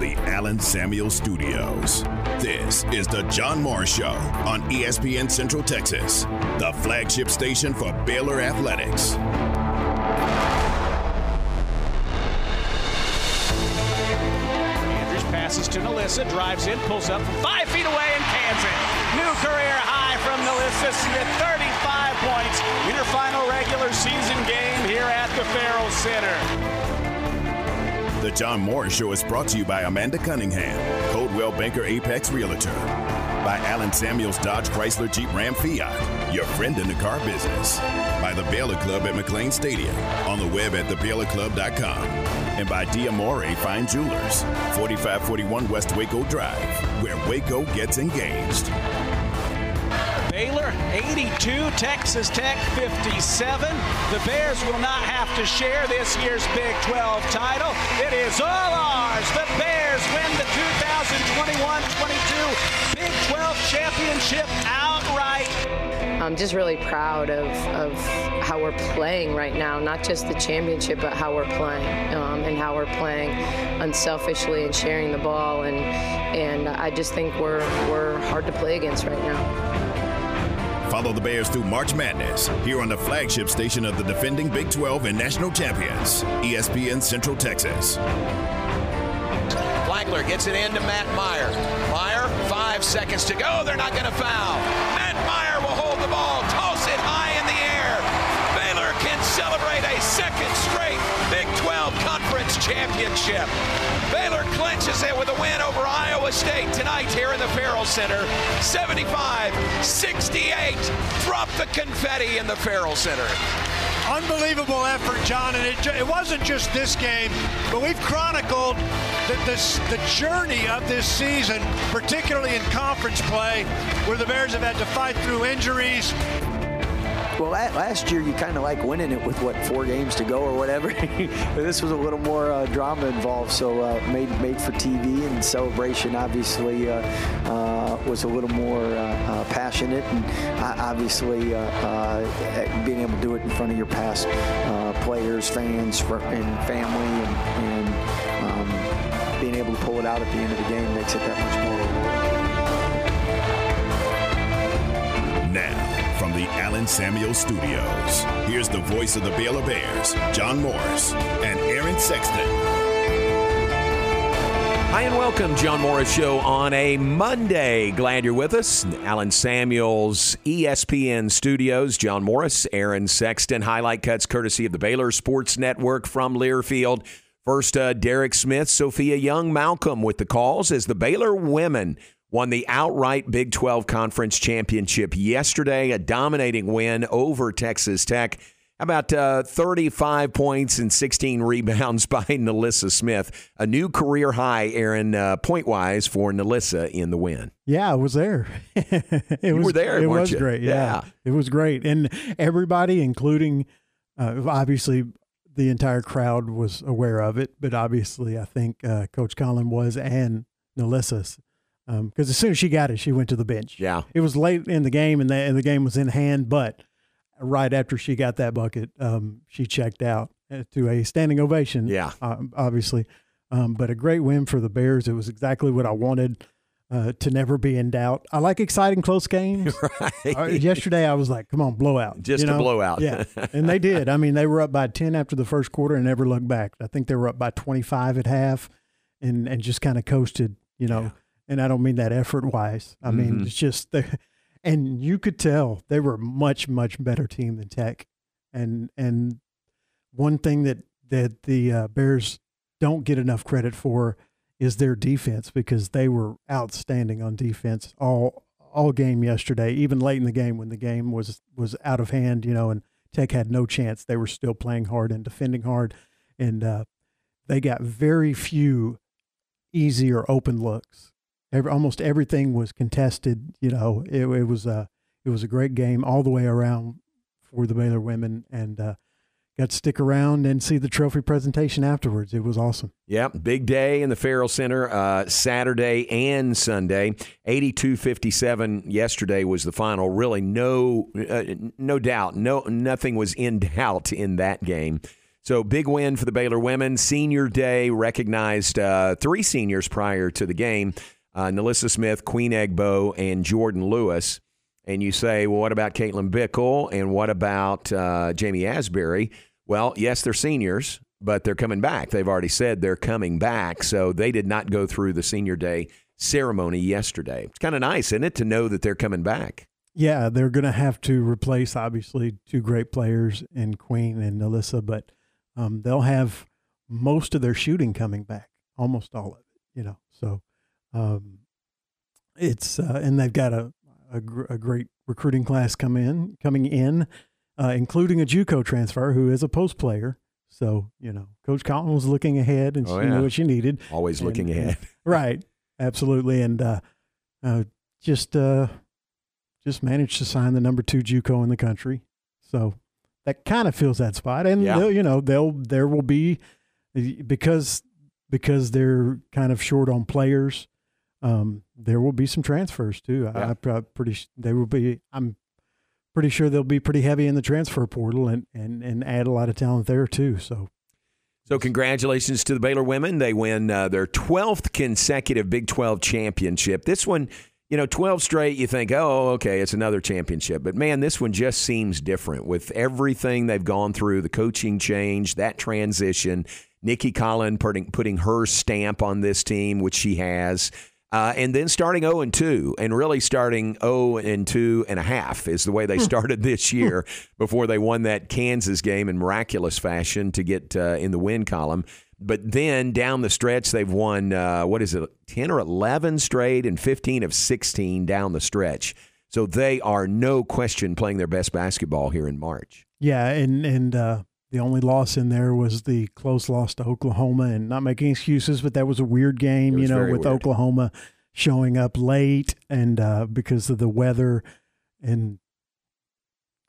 the Allen Samuel Studios. This is the John Morris Show on ESPN Central Texas, the flagship station for Baylor Athletics. Andrews passes to NaLyssa, drives in, pulls up from five feet away and cans it. New career high from NaLyssa Smith, 35 points in her final regular season game here at the Ferrell Center. The John Morris Show is brought to you by Amanda Cunningham, Coldwell Banker Apex Realtor, by Allen Samuels Dodge Chrysler Jeep Ram Fiat, your friend in the car business, by the Baylor Club at McLane Stadium, on the web at thebaylorclub.com, and by Diamore Fine Jewelers, 4541 West Waco Drive, where Waco gets engaged. Baylor 82, Texas Tech 57. The Bears will not have to share this year's Big 12 title. It is all ours. The Bears win the 2021-22 Big 12 championship outright. I'm just really proud of, of how we're playing right now, not just the championship, but how we're playing um, and how we're playing unselfishly and sharing the ball. And, and I just think we're, we're hard to play against right now. Follow the Bears through March Madness here on the flagship station of the defending Big 12 and national champions, ESPN Central Texas. Flagler gets it in to Matt Mayer. Mayer, five seconds to go. They're not going to foul. Matt Mayer will hold the ball, toss it high in the air. Baylor can celebrate a second straight Big 12 Conference championship. Baylor with a win over Iowa State tonight here in the Ferrell Center. 75 68. Drop the confetti in the Ferrell Center. Unbelievable effort, John. And it, it wasn't just this game, but we've chronicled the, the, the journey of this season, particularly in conference play, where the Bears have had to fight through injuries, well, last year you kind of like winning it with what four games to go or whatever. this was a little more uh, drama involved, so uh, made made for TV and celebration. Obviously, uh, uh was a little more uh, uh, passionate, and obviously being able to do it in front of your past players, fans, and family, and, and um, being able to pull it out at the end of the game makes it that much more rewarding. The Allen Samuel Studios, here's the voice of the Baylor Bears, John Morris, and Aaron Sexton. Hi and welcome, John Morris Show on a Monday. Glad you're with us. Allen Samuels, ESPN Studios, John Morris, Aaron Sexton. Highlight cuts courtesy of the Baylor Sports Network from Learfield. First, uh, Derek Smith, Sophia Young, Malcolm with the calls as the Baylor women won the outright Big 12 Conference Championship yesterday, a dominating win over Texas Tech. About uh, 35 points and 16 rebounds by NaLyssa Smith. A new career high, Aaron, uh, point wise for NaLyssa in the win. Yeah, I was there. it you was, were there. It was you? great. Yeah. yeah. it was great, and everybody, including uh, obviously the entire crowd, was aware of it. But obviously, I think uh, Coach Collen was, and NaLyssa because um, as soon as she got it, she went to the bench. Yeah, it was late in the game, and the, and the game was in hand. But right after she got that bucket, um, she checked out uh, to a standing ovation. Yeah, uh, obviously, um, but a great win for the Bears. It was exactly what I wanted. Uh, to never be in doubt. I like exciting close games. Right. Uh, yesterday I was like, come on, blowout. Just you know? a blowout. yeah. And they did. I mean, they were up by 10 after the first quarter and never looked back. I think they were up by 25 at half and, and just kind of coasted, you know. Yeah and I don't mean that effort wise. I mean mm-hmm. it's just the, and you could tell they were a much much better team than Tech, and and one thing that that the uh, Bears don't get enough credit for is their defense because they were outstanding on defense all all game yesterday, even late in the game when the game was was out of hand, you know, and Tech had no chance. They were still playing hard and defending hard, and uh, they got very few easy or open looks every, almost everything was contested. You know, it, it, was a it was a great game all the way around for the Baylor women, and uh, got to stick around and see the trophy presentation afterwards. It was awesome. Yep, big day in the Ferrell Center uh, Saturday and Sunday. 82-57 yesterday was the final. Really, no uh, no doubt, no nothing was in doubt in that game. So big win for the Baylor women. Senior Day recognized uh, three seniors prior to the game: uh, NaLyssa Smith, Queen Egbo, and Jordan Lewis. And you say, well, what about Caitlin Bickle and what about uh, Jamie Asbury? Well, yes, they're seniors, but they're coming back. They've already said they're coming back, so they did not go through the Senior Day ceremony yesterday. It's kind of nice, isn't it, to know that they're coming back? Yeah, they're going to have to replace obviously two great players in Queen and NaLyssa, but um, they'll have most of their shooting coming back, almost all of it. You know, so um, it's uh, and they've got a, a, gr- a great recruiting class come in coming in, uh, including a JUCO transfer who is a post player. So you know, Coach Collins was looking ahead, and Oh, she yeah. knew what she needed. Always looking ahead. right? Absolutely, and uh, uh, just uh, just managed to sign the number two JUCO in the country. So that kind of fills that spot, and Yeah. you know they'll there will be because because they're kind of short on players. Um, there will be some transfers too. Yeah. I, I'm pretty they will be. I'm pretty sure they'll be pretty heavy in the transfer portal and and and add a lot of talent there too. So So, congratulations to the Baylor women. They win uh, their 12th consecutive Big 12 championship. This one, you know, 12 straight, you think, oh, okay, it's another championship. But man, this one just seems different with everything they've gone through the coaching change, that transition. Nicky Collen putting, putting her stamp on this team, which she has. Uh, and then starting 0 and 2, and really starting 0 and 2 and a half is the way they started this year before they won that Kansas game in miraculous fashion to get uh, in the win column. But then down the stretch, they've won, uh, what is it, 10 or 11 straight and 15 of 16 down the stretch. So they are no question playing their best basketball here in March. Yeah, and and uh, the only loss in there was the close loss to Oklahoma, and not making excuses, but that was a weird game, you know, with weird. Oklahoma showing up late and uh, because of the weather, and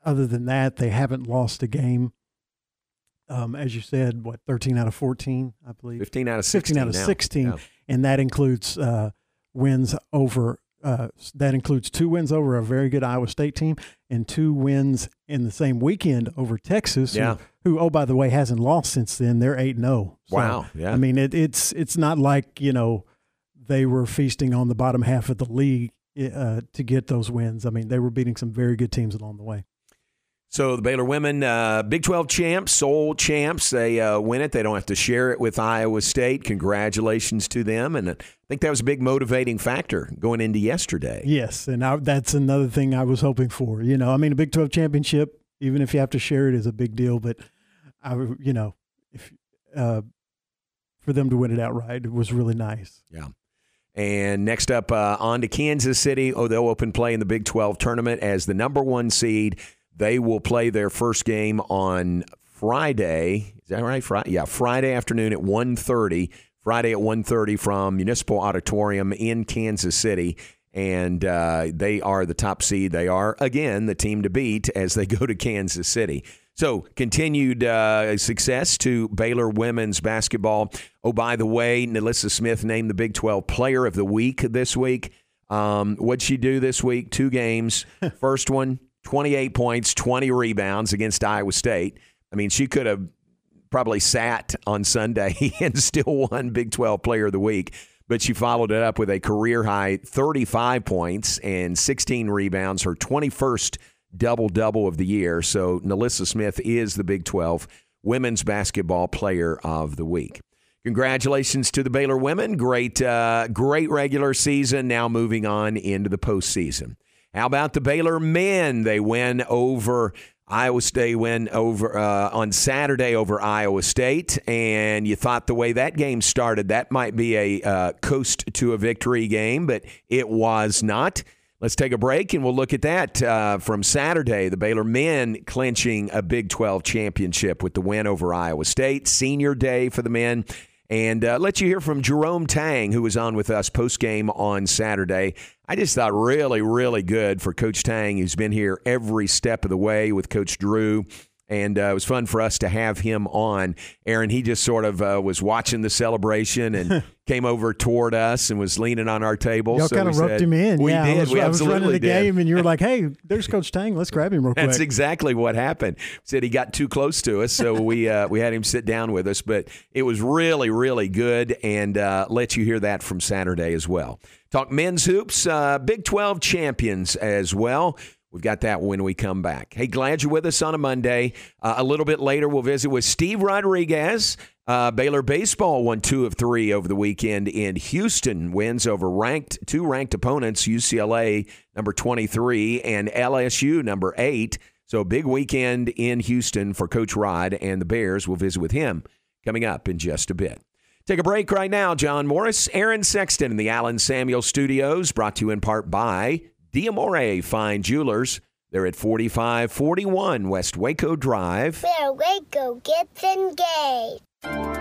other than that, they haven't lost a game. Um, as you said, what thirteen out of fourteen, I believe. 15 out of 16. 15 out of now. 16 Yeah. and that includes uh, wins over uh, that includes two wins over a very good Iowa State team and two wins in the same weekend over Texas. Yeah. Who, who oh by the way, hasn't lost since then. They're eight and zero. Wow, yeah. I mean, it, it's it's not like you know they were feasting on the bottom half of the league uh, to get those wins. I mean, they were beating some very good teams along the way. So the Baylor women, uh, Big 12 champs, sole champs, they uh, win it. They don't have to share it with Iowa State. Congratulations to them. And I think that was a big motivating factor going into yesterday. Yes, and I, that's another thing I was hoping for. You know, I mean, a Big Twelve championship, even if you have to share it, is a big deal. But I, you know, if uh, for them to win it outright, it was really nice. Yeah. And next up, uh, on to Kansas City. Oh, they'll open play in the Big 12 tournament as the number one seed. They will play their first game on Friday. Is that right? Friday? Yeah, Friday afternoon at 1.30. Friday at 1.30 from Municipal Auditorium in Kansas City. And uh, they are the top seed. They are, again, the team to beat as they go to Kansas City. So, continued uh, success to Baylor women's basketball. Oh, by the way, NaLyssa Smith named the Big 12 Player of the Week this week. Um, what'd she do this week? Two games. First one, 28 points, 20 rebounds against Iowa State. I mean, she could have probably sat on Sunday and still won Big 12 Player of the Week. But she followed it up with a career high 35 points and 16 rebounds, her 21st double double of the year. So NaLyssa Smith is the Big 12 Women's Basketball Player of the Week. Congratulations to the Baylor women. Great, uh, great regular season. Now moving on into the postseason. How about the Baylor men? They win over Iowa State. Win over uh, on Saturday over Iowa State, and you thought the way that game started, that might be a uh, coast to a victory game, but it was not. Let's take a break and we'll look at that uh, from Saturday. The Baylor men clinching a Big 12 championship with the win over Iowa State. Senior day for the men. And uh, let you hear from Jerome Tang, who was on with us post game on Saturday. I just thought really, really good for Coach Tang, who's been here every step of the way with Coach Drew and uh, it was fun for us to have him on. Aaron, he just sort of uh, was watching the celebration and came over toward us and was leaning on our table. Y'all so kind of roped said- him in. We yeah, did. I was, we I was running the did. game, and you were like, "Hey, there's Coach Tang. Let's grab him real quick." That's exactly what happened. Said he got too close to us, so we uh, we had him sit down with us. But it was really, really good, and uh, let you hear that from Saturday as well. Talk men's hoops, uh, Big Twelve champions as well. We've got that when we come back. Hey, glad you're with us on a Monday. Uh, a little bit later, we'll visit with Steve Rodriguez. Uh, Baylor baseball won two of three over the weekend in Houston. Wins over ranked two ranked opponents, UCLA number 23 and LSU number eight. So big weekend in Houston for Coach Rod and the Bears. We'll visit with him coming up in just a bit. Take a break right now. John Morris, Aaron Sexton in the Allen Samuel Studios, brought to you in part by Diamore Fine Jewelers. They're at 4541 West Waco Drive. Where Waco gets engaged.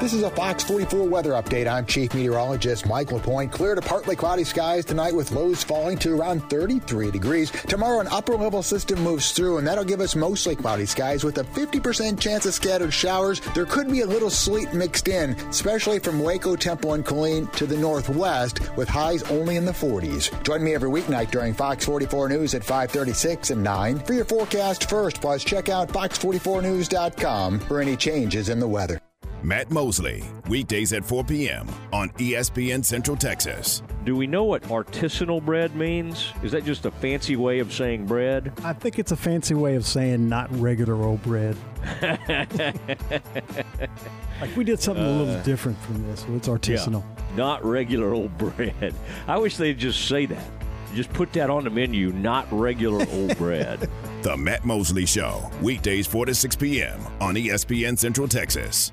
This is a Fox 44 weather update. I'm Chief Meteorologist Mike LaPointe. Clear to partly cloudy skies tonight with lows falling to around 33 degrees. Tomorrow, an upper level system moves through, and that'll give us mostly cloudy skies with a 50% chance of scattered showers. There could be a little sleet mixed in, especially from Waco, Temple, and Killeen to the northwest, with highs only in the 40s. Join me every weeknight during Fox 44 News at 536 and 9 for your forecast first. Plus, check out fox44news.com for any changes in the weather. Matt Mosley, weekdays at 4 p.m. on ESPN Central Texas. Do we know what artisanal bread means? Is that just a fancy way of saying bread? I think it's a fancy way of saying not regular old bread. Like we did something a little Uh, different from this, so it's artisanal. Yeah, not regular old bread. I wish they'd just say that. Just put that on the menu, not regular old bread. The Matt Mosley Show, weekdays 4 to 6 p.m. on ESPN Central Texas.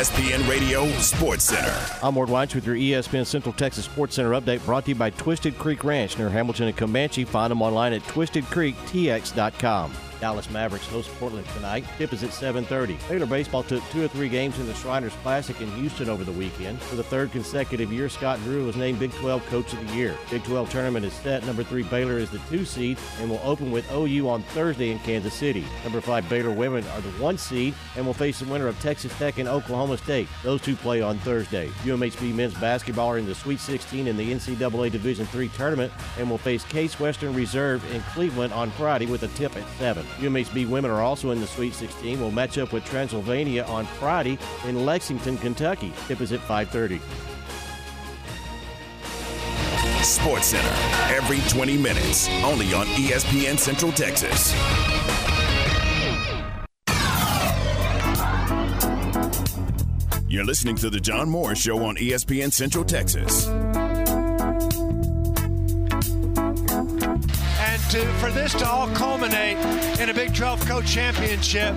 ESPN Radio Sports Center. I'm Ward Weitz with your ESPN Central Texas Sports Center update brought to you by Twisted Creek Ranch near Hamilton and Comanche. Find them online at twistedcreektx.com. Dallas Mavericks host Portland tonight. Tip is at 7:30. Baylor baseball took two or three games in the Shriners Classic in Houston over the weekend. For the third consecutive year, Scott Drew was named Big 12 Coach of the Year. Big 12 tournament is set. Number three Baylor is the two seed and will open with OU on Thursday in Kansas City. Number five Baylor women are the one seed and will face the winner of Texas Tech and Oklahoma State. Those two play on Thursday. UMHB men's basketball are in the Sweet 16 in the NCAA Division III tournament and will face Case Western Reserve in Cleveland on Friday with a tip at 7. UMHB women are also in the Sweet 16. Will match up with Transylvania on Friday in Lexington, Kentucky. Tip is at 5:30. Sports Center, every 20 minutes, only on ESPN Central Texas. You're listening to The John Moore Show on ESPN Central Texas. To, for this to all culminate in a Big 12 Co championship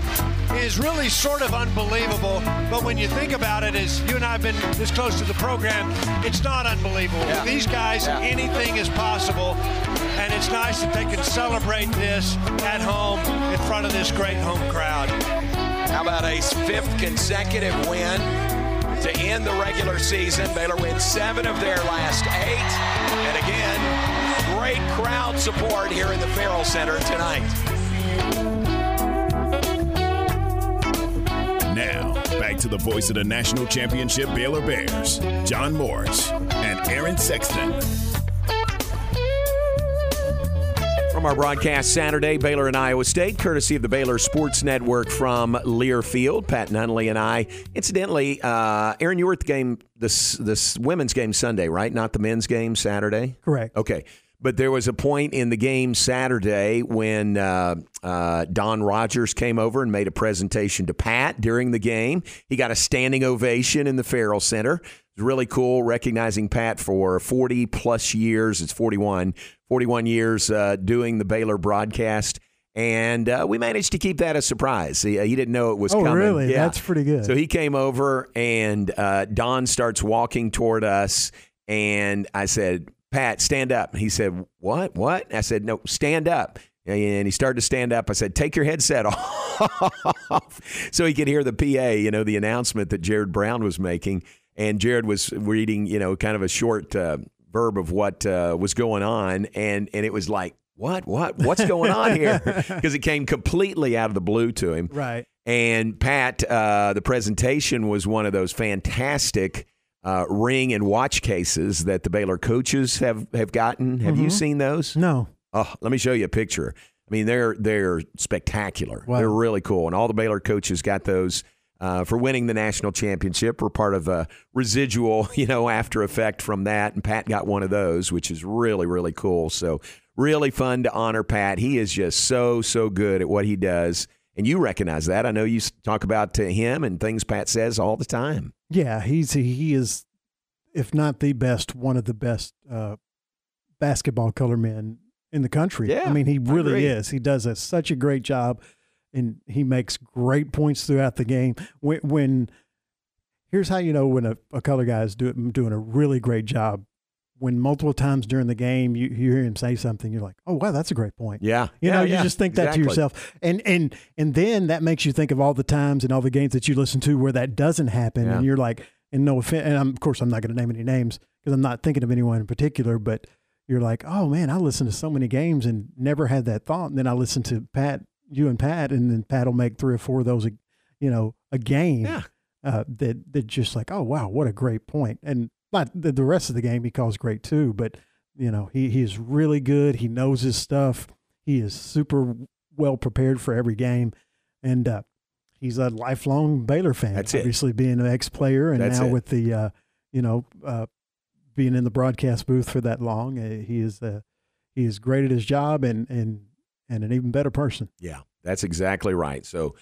is really sort of unbelievable. But when you think about it, as you and I have been this close to the program, it's not unbelievable. Yeah. These guys, Yeah. anything is possible. And it's nice that they can celebrate this at home in front of this great home crowd. How about a fifth consecutive win to end the regular season. Baylor wins seven of their last eight. And again, great crowd support here in the Ferrell Center tonight. Now, back to the voice of the national championship Baylor Bears, John Morris and Aaron Sexton. From our broadcast Saturday, Baylor and Iowa State, courtesy of the Baylor Sports Network from Learfield. Pat Nunley and I. Incidentally, uh, Aaron, you were at the game, this this women's game Sunday, right? Not the men's game Saturday. Correct. Okay. But there was a point in the game Saturday when uh, uh, Don Rogers came over and made a presentation to Pat during the game. He got a standing ovation in the Ferrell Center. It was really cool recognizing Pat for 40 plus years. It's 41, 41 years uh, doing the Baylor broadcast. And uh, we managed to keep that a surprise. He, he didn't know it was oh, coming. really? Yeah. That's pretty good. So he came over, and uh, Don starts walking toward us. And I said, Pat, stand up. He said, What? What? I said, No, stand up. And he started to stand up. I said, Take your headset off. so he could hear the PA, you know, the announcement that Jared Brown was making. And Jared was reading, you know, kind of a short uh, verb of what uh, was going on. And, and it was like, What? What? What's going on here? Because it came completely out of the blue to him. Right. And Pat, uh, the presentation was one of those fantastic uh, ring and watch cases that the Baylor coaches have have gotten. Have you Mhm. seen those? No. Oh, let me show you a picture. I mean, they're they're spectacular. Wow. They're really cool, and all the Baylor coaches got those. Uh, for winning the national championship, we're part of a residual, you know, after effect from that. And Pat got one of those, which is really, really cool. So, really fun to honor Pat. He is just so, so good at what he does. And you recognize that. I know you talk about to him and things Pat says all the time. Yeah, he's he is, if not the best, one of the best uh, basketball color men in the country. Yeah, I mean, he really is. He does a, such a great job, and he makes great points throughout the game. When, when here's how you know when a, a color guy is doing doing a really great job. When multiple times during the game you, you hear him say something, you're like, "Oh wow, that's a great point." Yeah. You Yeah, know, you just think that exactly. to yourself, and and and then that makes you think of all the times and all the games that you listen to where that doesn't happen, Yeah. and you're like, and no offense, and I'm, of course I'm not going to name any names because I'm not thinking of anyone in particular, but you're like, oh man, I listened to so many games and never had that thought, and then I listen to Pat, you and Pat, and then Pat will make three or four of those, a- you know, a game. Yeah. Uh, that that just like, oh wow, what a great point, and but the, the rest of the game he calls great too, but you know he he is really good. He knows his stuff. He is super well prepared for every game, and uh, he's a lifelong Baylor fan. That's it. obviously being an ex player, and That's now it. with the uh, you know uh, being in the broadcast booth for that long, uh, he is uh, he is great at his job and and and an even better person. Yeah, that's exactly right. So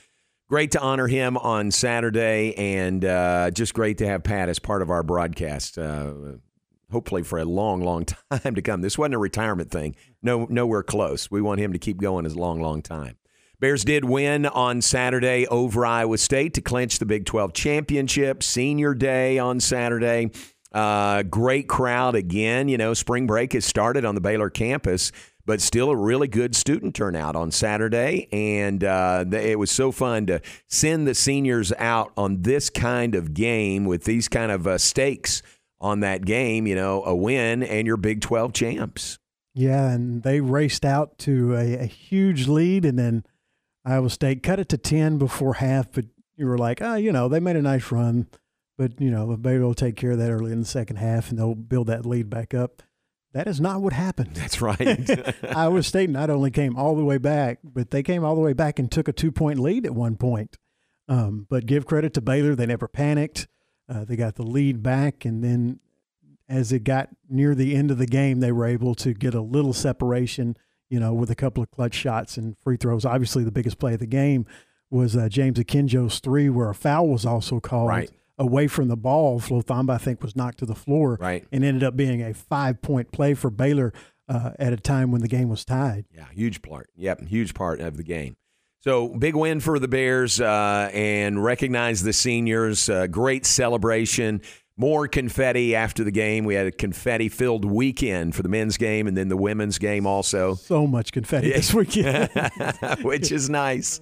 great to honor him on Saturday, and uh, just great to have Pat as part of our broadcast. Uh, hopefully for a long, long time to come. This wasn't a retirement thing. No, nowhere close. We want him to keep going as long, long time. Bears did win on Saturday over Iowa State to clinch the Big 12 championship. Senior day on Saturday. Uh, great crowd again. You know, spring break has started on the Baylor campus, but still a really good student turnout on Saturday. And uh, it was so fun to send the seniors out on this kind of game with these kind of uh, stakes on that game. You know, a win and your Big 12 champs. Yeah, and they raced out to a, a huge lead, and then Iowa State cut it to ten before half. But you were like, oh, you know, they made a nice run, but you know, will take care of that early in the second half, and they'll build that lead back up. That is not what happened. That's right. Iowa State not only came all the way back, but they came all the way back and took a two point lead at one point. Um, but give credit to Baylor; they never panicked. Uh, they got the lead back, and then as it got near the end of the game, they were able to get a little separation. You know, with a couple of clutch shots and free throws. Obviously, the biggest play of the game was uh, James Akinjo's three, where a foul was also called Right. Away from the ball. Flo Thamba, I think, was knocked to the floor, Right. and ended up being a five point play for Baylor uh, at a time when the game was tied. Yeah, huge part. Yep, huge part of the game. So big win for the Bears uh, and recognize the seniors. Uh, great celebration. More confetti after the game. We had a confetti filled weekend for the men's game and then the women's game also. So much confetti yeah. this weekend, which is nice.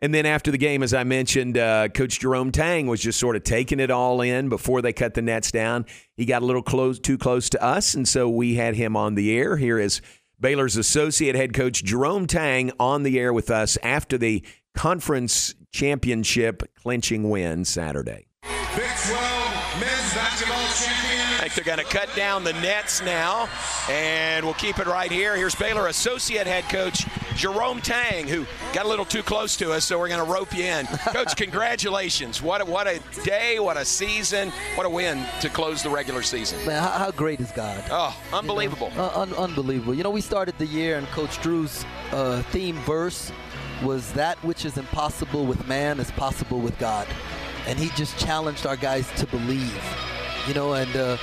And then after the game, as I mentioned, uh, Coach Jerome Tang was just sort of taking it all in before they cut the nets down. He got a little close, too close to us, and so we had him on the air. Here is Baylor's associate head coach Jerome Tang on the air with us after the conference championship clinching win Saturday. Big 12 men's basketball They're going to cut down the nets now, and we'll keep it right here. Here's Baylor associate head coach Jerome Tang, who got a little too close to us, so we're going to rope you in. coach, congratulations! What a, what a day, what a season, what a win to close the regular season. Man, how, how great is God? Oh, unbelievable! You know, uh, un- unbelievable. You know, we started the year, and Coach Drew's uh, theme verse was that which is impossible with man is possible with God and he just challenged our guys to believe. You know, and uh,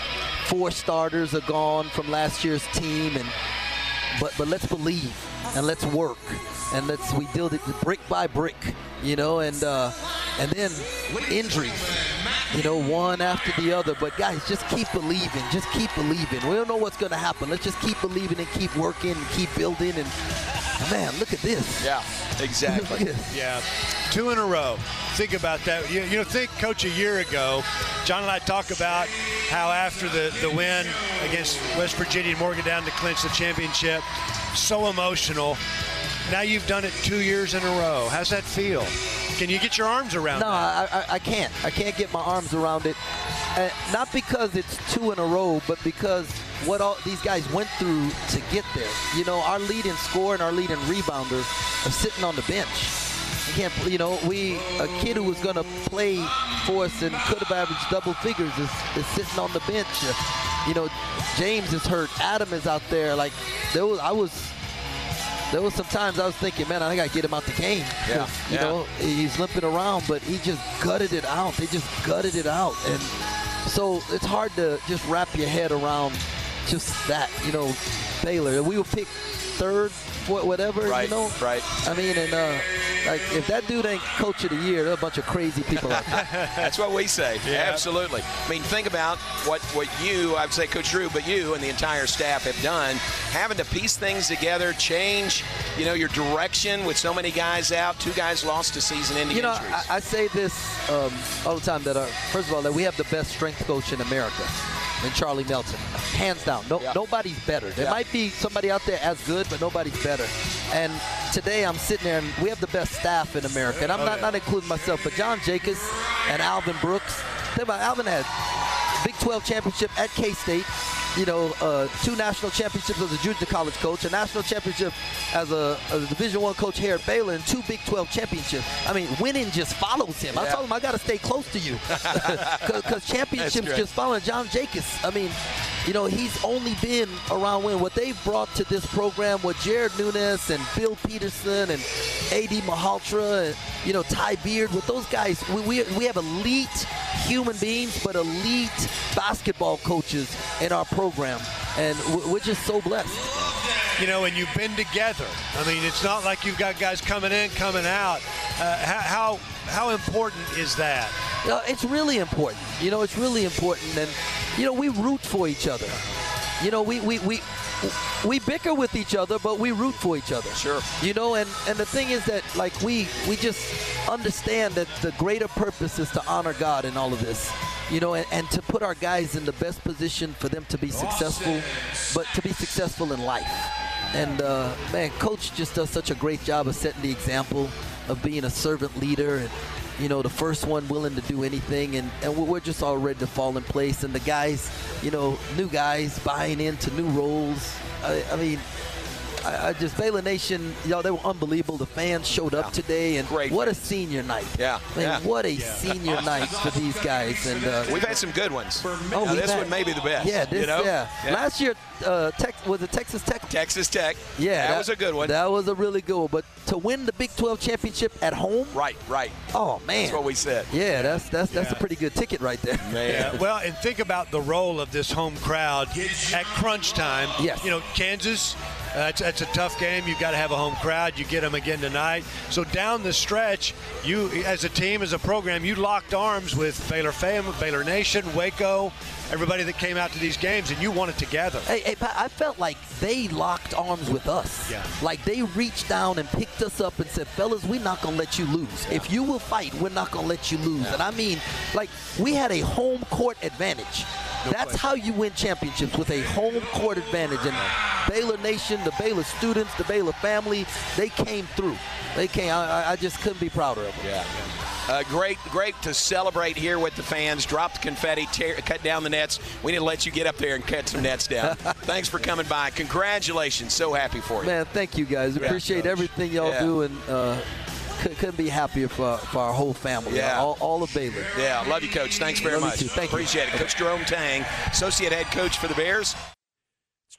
four starters are gone from last year's team, and but but let's believe and let's work and let's we build it brick by brick. You know, and uh, and then injuries. You know, one after the other. But guys, just keep believing. Just keep believing. We don't know what's going to happen. Let's just keep believing and keep working and keep building. And man, look at this. Yeah, exactly. yeah, two in a row think about that. You, you know, think, Coach, a year ago, John and I talk about how after the, the win against West Virginia and Morgan Morgantown to clinch the championship, so emotional. Now you've done it two years in a row. How's that feel? Can you get your arms around it? no, that? I, I, I can't. I can't get my arms around it. Uh, not because it's two in a row, but because what all these guys went through to get there. You know, our leading scorer and our leading rebounder are sitting on the bench You can't, you know, we a kid who was going to play for us and could have averaged double figures is, is sitting on the bench. You know, James is hurt. Adam is out there. Like there was, I was. There was some times I was thinking, man, I gotta get him out the game. Yeah, you yeah. know, he's limping around, but he just gutted it out. They just gutted it out, and so it's hard to just wrap your head around just that. You know, Baylor. We were pick third, whatever. Right. You know. Right. I mean, and uh, like if that dude ain't coach of the year, there are a bunch of crazy people out there. That's what we say. Yeah. Absolutely. I mean, think about what what you, I'd say, Coach Drew, but you and the entire staff have done, having to piece things together, change, you know, your direction with so many guys out. Two guys lost to season-ending You know, injuries. I, I say this um, all the time that our, first of all that we have the best strength coach in America and Charlie Melton. Hands down. No, Yeah. Nobody's better. There Yeah. might be somebody out there as good, but nobody's better. And today I'm sitting there and we have the best staff in America. And I'm Oh, not, yeah. not including myself, but John Jakus and Alvin Brooks. Think about Alvin had Big 12 championship at K-State. You know, uh, two national championships as a junior college coach, a national championship as a, as a Division One coach here at Baylor, and two Big 12 championships. I mean, winning just follows him. I told him I got to stay close to you because championships just following John Jakus. I mean, you know, he's only been around when what they've brought to this program with Jared Nuness and Bill Peterson and AD Mahaltra and you know Ty Beard with those guys. We, we, we have elite human beings, but elite basketball coaches in our program, and we- we're just so blessed. you know, and you've been together. I mean, it's not like you've got guys coming in, coming out. Uh, how, how important is that? Know, it's really important. You know, it's really important, and you know, we root for each other. You know, we we we. We bicker with each other, but we root for each other. Sure. You know, and, and the thing is that like we we just understand that the greater purpose is to honor God in all of this. You know, and, and to put our guys in the best position for them to be successful, but to be successful in life. And uh, man, coach just does such a great job of setting the example of being a servant leader and you know the first one willing to do anything and, and we're just all ready to fall in place and the guys you know new guys buying into new roles. I, I mean I, I just Baylor Nation, y'all, they were unbelievable. The fans showed up today, and Great what a senior night! Yeah, I mean, yeah. what a senior night for these guys. And uh, We've had some good ones. Oh, Now, this had- one may be the best. Yeah, this, you know? yeah. Last year, uh, Tex, was it Texas Tech? Texas Tech. Yeah, that, was a good one. That was a really good one. But to win the Big 12 championship at home, right, right. oh man, That's what we said. yeah, that's that's that's a pretty good ticket right there. Yeah, well, and think about the role of this home crowd at crunch time. Yes. You know, Kansas That's, that's a tough game. You've got to have a home crowd. You get them again tonight. So down the stretch, you as a team, as a program, you locked arms with Baylor fam, Baylor Nation, Waco, everybody that came out to these games, and you won it together. Hey, hey, Pat, I felt like they locked arms with us. Yeah. Like they reached down and picked us up and said, fellas, we're not going to let you lose. If you will fight, we're not going to let you lose. And I mean, like, we had a home court advantage. That's how you win championships with a home court advantage. And Baylor Nation, the Baylor students, the Baylor family, they came through. They came. I, I just couldn't be prouder of them. Yeah. Uh, great, great to celebrate here with the fans. Drop the confetti, tear, cut down the nets. We need to let you get up there and cut some nets down. Thanks for coming by. Congratulations. So happy for you. Man, thank you guys. Yeah, Appreciate Coach. everything y'all Yeah. do, and uh, cou- couldn't be happier for, for our whole family. Yeah. all, all of Baylor. Yeah, love you, Coach. Thanks very Love much. Thank you. Appreciate it. Coach Jerome Tang, Associate Head Coach for the Bears.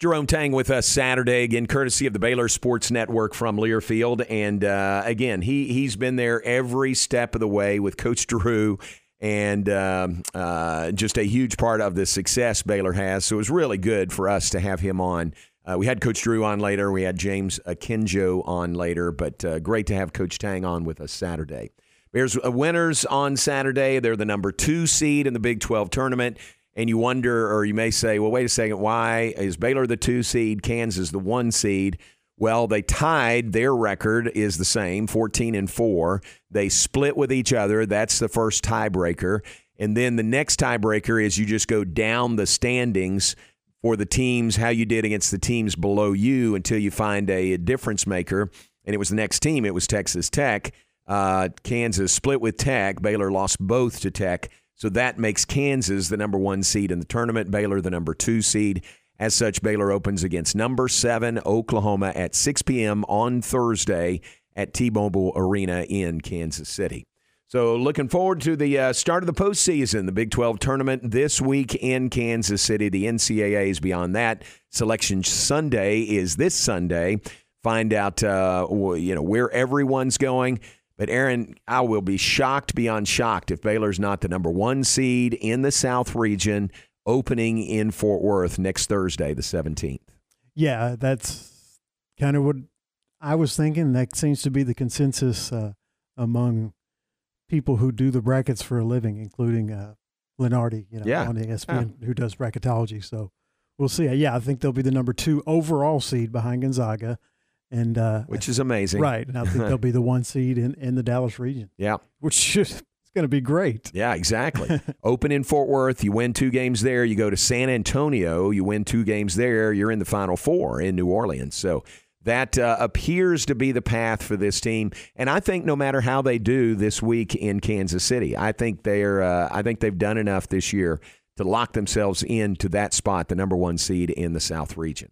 Jerome Tang with us Saturday again, courtesy of the Baylor Sports Network from Learfield, and uh, again he he's been there every step of the way with Coach Drew, and um, uh, just a huge part of the success Baylor has. So it was really good for us to have him on. Uh, we had Coach Drew on later. We had James Akinjo on later, but uh, great to have Coach Tang on with us Saturday. Bears uh, winners on Saturday. They're the number two seed in the Big 12 tournament. And you wonder, or you may say, well, wait a second, why is Baylor the two seed, Kansas the one seed? Well, they tied. Their record is the same, 14 and 4. They split with each other. That's the first tiebreaker. And then the next tiebreaker is you just go down the standings for the teams, how you did against the teams below you until you find a, difference maker. And it was the next team, it was Texas Tech. Uh, Kansas split with Tech. Baylor lost both to Tech. So that makes Kansas the number one seed in the tournament, Baylor the number two seed. As such, Baylor opens against number seven Oklahoma at 6 p.m. on Thursday at T-Mobile Arena in Kansas City. So, looking forward to the uh, start of the postseason, the Big 12 tournament this week in Kansas City. The NCAA is beyond that. Selection Sunday is this Sunday. Find out, uh, you know, where everyone's going. But Aaron, I will be shocked beyond shocked if Baylor's not the number one seed in the South region, opening in Fort Worth next Thursday, the 17th. Yeah, that's kind of what I was thinking. That seems to be the consensus uh, among people who do the brackets for a living, including uh, Lunardi, you know, Yeah. on ESPN, who does bracketology. So we'll see. Yeah, I think they'll be the number two overall seed behind Gonzaga, and uh, Which is amazing. right? And I think they'll be the one seed in, in the Dallas region, Yeah. which should it's going to be great. Yeah, exactly. Open in Fort Worth, you win two games there. You go to San Antonio, you win two games there. You're in the Final Four in New Orleans. So that uh, appears to be the path for this team. And I think no matter how they do this week in Kansas City, I think they're uh, I think they've done enough this year to lock themselves into that spot, the number one seed in the South region.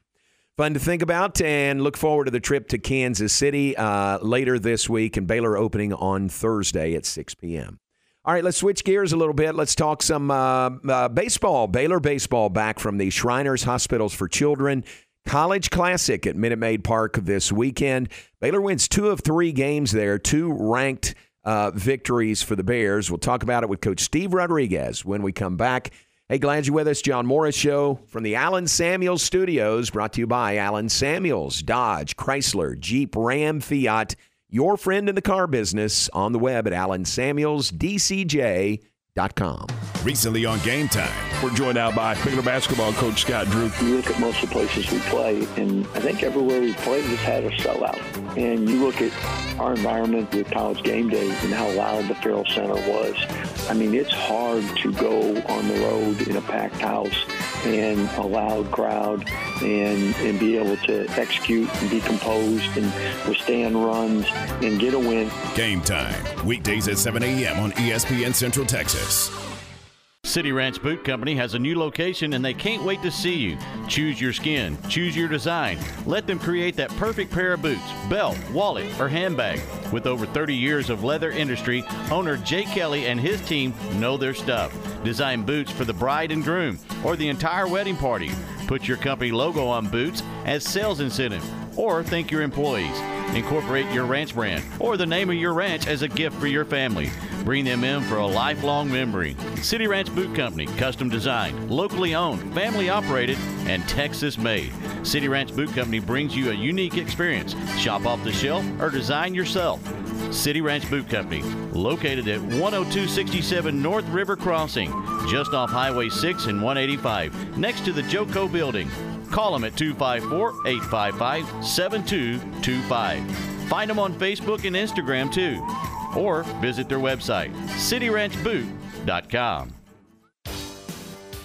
Fun to think about and look forward to the trip to Kansas City uh, later this week and Baylor opening on Thursday at 6 p.m. All right, let's switch gears a little bit. Let's talk some uh, uh, baseball. Baylor baseball back from the Shriners Hospitals for Children College Classic at Minute Maid Park this weekend. Baylor wins two of three games there, two ranked uh, victories for the Bears. We'll talk about it with Coach Steve Rodriguez when we come back. Hey, glad you're with us. John Morris Show from the Allen Samuels Studios, brought to you by Allen Samuels, Dodge, Chrysler, Jeep, Ram, Fiat. Your friend in the car business on the web at allensamuelsdcj.com. Recently on Game Time. We're joined now by Baylor basketball coach Scott Drew. You look at most of the places we play, and I think everywhere we played has had a sellout. And you look at our environment with college game day and how loud the Ferrell Center was. I mean, it's hard to go on the road in a packed house and a loud crowd and, and be able to execute and be composed and withstand runs and get a win. Game Time. Weekdays at 7 a.m. on ESPN Central Texas. City Ranch Boot Company has a new location and they can't wait to see you. Choose your skin, choose your design. Let them create that perfect pair of boots, belt, wallet, or handbag. With over 30 years of leather industry, owner Jay Kelly and his team know their stuff. Design boots for the bride and groom or the entire wedding party. Put your company logo on boots as sales incentive or thank your employees. Incorporate your ranch brand or the name of your ranch as a gift for your family. Bring them in for a lifelong memory. City Ranch Boot Company, custom designed, locally owned, family operated, and Texas made. City Ranch Boot Company brings you a unique experience. Shop off the shelf or design yourself. City Ranch Boot Company, located at 10267 North River Crossing, just off Highway 6 and 185, next to the Joco Building. Call them at 254 855 7225. Find them on Facebook and Instagram too. Or visit their website, cityranchboot.com.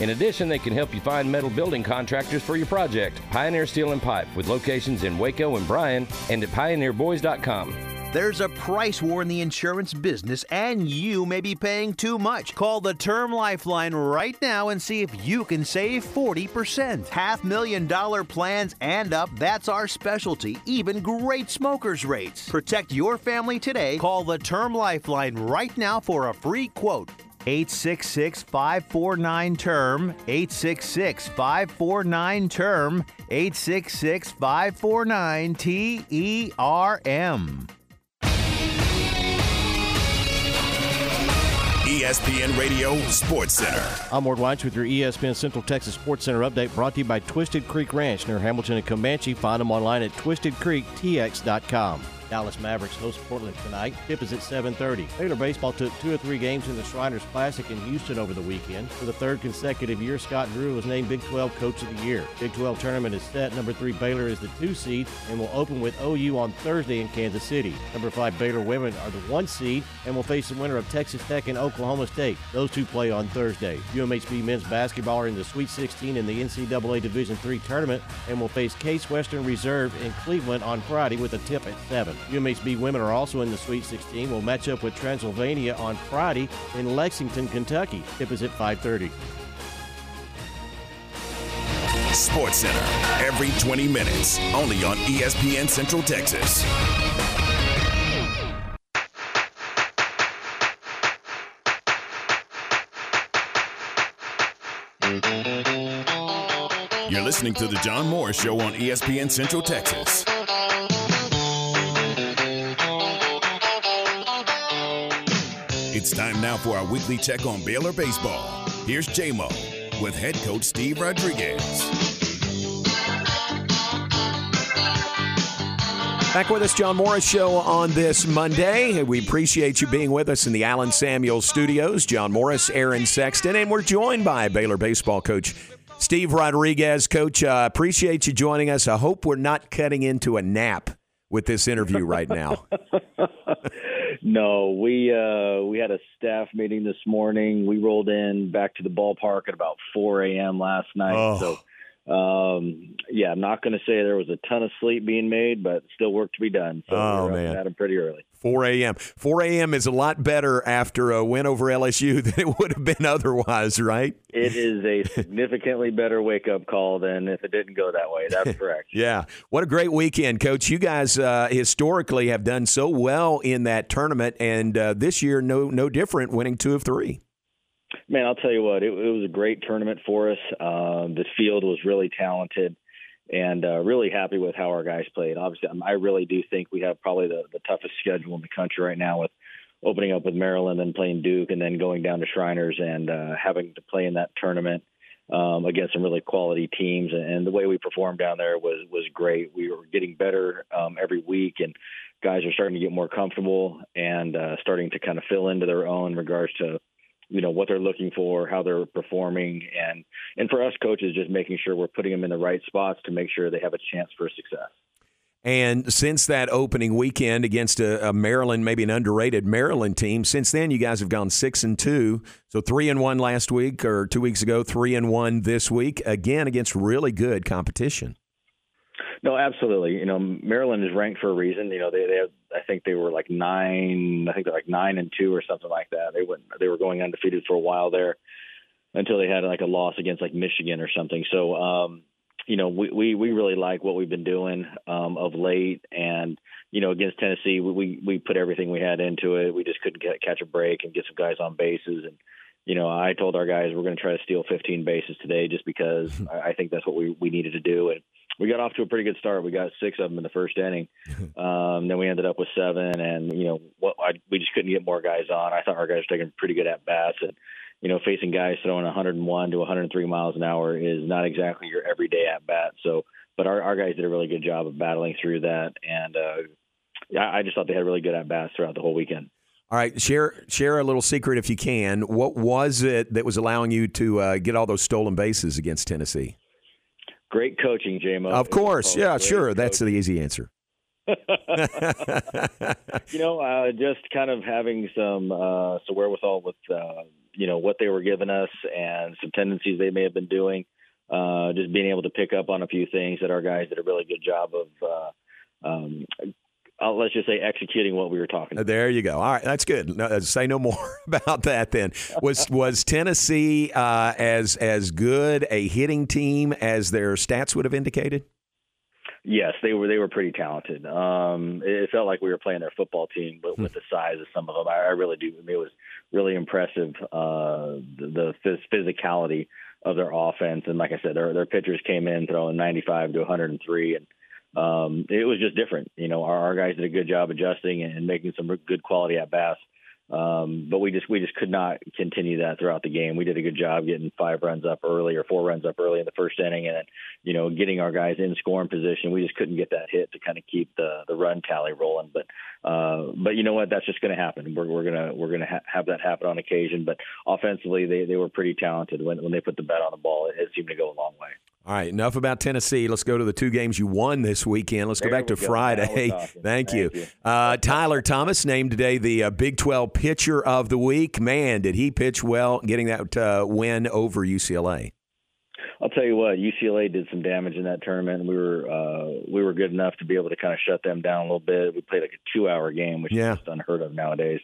In addition, they can help you find metal building contractors for your project. Pioneer Steel and Pipe with locations in Waco and Bryan and at pioneerboys.com. There's a price war in the insurance business, and you may be paying too much. Call the Term Lifeline right now and see if you can save 40%. Half million dollar plans and up, that's our specialty. Even great smokers' rates. Protect your family today. Call the Term Lifeline right now for a free quote. 866 549 term 866 549 term 866 549 T E R M ESPN Radio Sports Center. I'm Ward Weitz with your ESPN Central Texas Sports Center update brought to you by Twisted Creek Ranch near Hamilton and Comanche. Find them online at twistedcreektx.com. Dallas Mavericks host Portland tonight. Tip is at 7:30. Baylor baseball took two or three games in the Shriners Classic in Houston over the weekend. For the third consecutive year, Scott Drew was named Big 12 Coach of the Year. Big 12 tournament is set. Number three Baylor is the two seed and will open with OU on Thursday in Kansas City. Number five Baylor women are the one seed and will face the winner of Texas Tech and Oklahoma State. Those two play on Thursday. UMHB men's basketball are in the Sweet 16 in the NCAA Division III tournament and will face Case Western Reserve in Cleveland on Friday with a tip at 7. UMHB women are also in the Sweet 16. Will match up with Transylvania on Friday in Lexington, Kentucky. Tip is at 5:30. Sports Center every 20 minutes, only on ESPN Central Texas. You're listening to the John Morris Show on ESPN Central Texas. It's time now for our weekly check on Baylor baseball. Here's J-Mo with head coach Steve Rodriguez. Back with us, John Morris Show on this Monday. We appreciate you being with us in the Allen Samuels studios. John Morris, Aaron Sexton, and we're joined by Baylor baseball coach Steve Rodriguez. Coach, uh, appreciate you joining us. I hope we're not cutting into a nap with this interview right now. No, we uh, we had a staff meeting this morning. We rolled in back to the ballpark at about 4 a.m. last night. Oh. So, um, yeah, I'm not going to say there was a ton of sleep being made, but still work to be done. So Oh, man. at 'em pretty early. 4 a.m. 4 a.m. is a lot better after a win over LSU than it would have been otherwise, right? It is a significantly better wake up call than if it didn't go that way. That's correct. Yeah. What a great weekend, Coach. You guys uh, historically have done so well in that tournament, and uh, this year, no, no different, winning two of three. Man, I'll tell you what, it, it was a great tournament for us. Um, the field was really talented and uh, really happy with how our guys played. Obviously, um, I really do think we have probably the, the toughest schedule in the country right now with opening up with Maryland and playing Duke and then going down to Shriners and uh, having to play in that tournament um, against some really quality teams. And, the way we performed down there was, was great. We were getting better um, every week and guys are starting to get more comfortable and uh, starting to kind of fill into their own in regards to you know what they're looking for, how they're performing, and and for us coaches, just making sure we're putting them in the right spots to make sure they have a chance for success. And since that opening weekend against a, a, Maryland, maybe an underrated Maryland team, since then you guys have gone six and two. So three and one last week or two weeks ago, three and one this week, again against really good competition. No, absolutely. You know, Maryland is ranked for a reason. You know, they they have, I think they were like nine. I think they're like nine and two or something like that. They went they were going undefeated for a while there until they had like a loss against like Michigan or something. So um, you know, we, we, we really like what we've been doing um, of late. And, you know, against Tennessee, we, we we put everything we had into it. We just couldn't get, catch a break and get some guys on bases. And, you know, I told our guys we're going to try to steal 15 bases today just because I think that's what we, we needed to do. And we got off to a pretty good start. We got six of them in the first inning. Um, then we ended up with seven. And, you know, what, I, we just couldn't get more guys on. I thought our guys were taking pretty good at bats. And, you know, facing guys throwing 101 to 103 miles an hour is not exactly your everyday at bat. So, but our, our guys did a really good job of battling through that, and uh, I just thought they had really good at bats throughout the whole weekend. All right, share share a little secret if you can. What was it that was allowing you to uh, get all those stolen bases against Tennessee? Great coaching, JMO. Of course, yeah, sure. Coaching. That's the easy answer. you know, uh, just kind of having some uh, some wherewithal with uh, you know what they were giving us and some tendencies they may have been doing. Uh, just being able to pick up on a few things that our guys did a really good job of. Uh, um, uh, let's just say executing what we were talking. About. There you go. All right, that's good. No, say no more about that. Then was was Tennessee uh, as as good a hitting team as their stats would have indicated? Yes, they were. They were pretty talented. Um, it felt like we were playing their football team, but with the size of some of them, I, I really do. I mean, it was really impressive. Uh, the, the physicality of their offense, and like I said, their their pitchers came in throwing 95 to 103, and um, it was just different. You know, our, our guys did a good job adjusting and making some good quality at bats. Um, but we just we just could not continue that throughout the game. We did a good job getting five runs up early or four runs up early in the first inning, and you know getting our guys in scoring position. We just couldn't get that hit to kind of keep the the run tally rolling. But uh, but you know what? That's just going to happen. We're we're gonna we're gonna ha- have that happen on occasion. But offensively, they they were pretty talented when when they put the bet on the ball. It, it seemed to go a long way. All right, enough about Tennessee. Let's go to the two games you won this weekend. Let's there go back to go. Friday. Thank, Thank, you. you. Uh, Tyler Thomas named today the uh, Big 12 Pitcher of the Week. Man, did he pitch well getting that uh, win over UCLA. I'll tell you what, UCLA did some damage in that tournament. We were uh, we were good enough to be able to kind of shut them down a little bit. We played like a two hour game, which yeah. is just unheard of nowadays.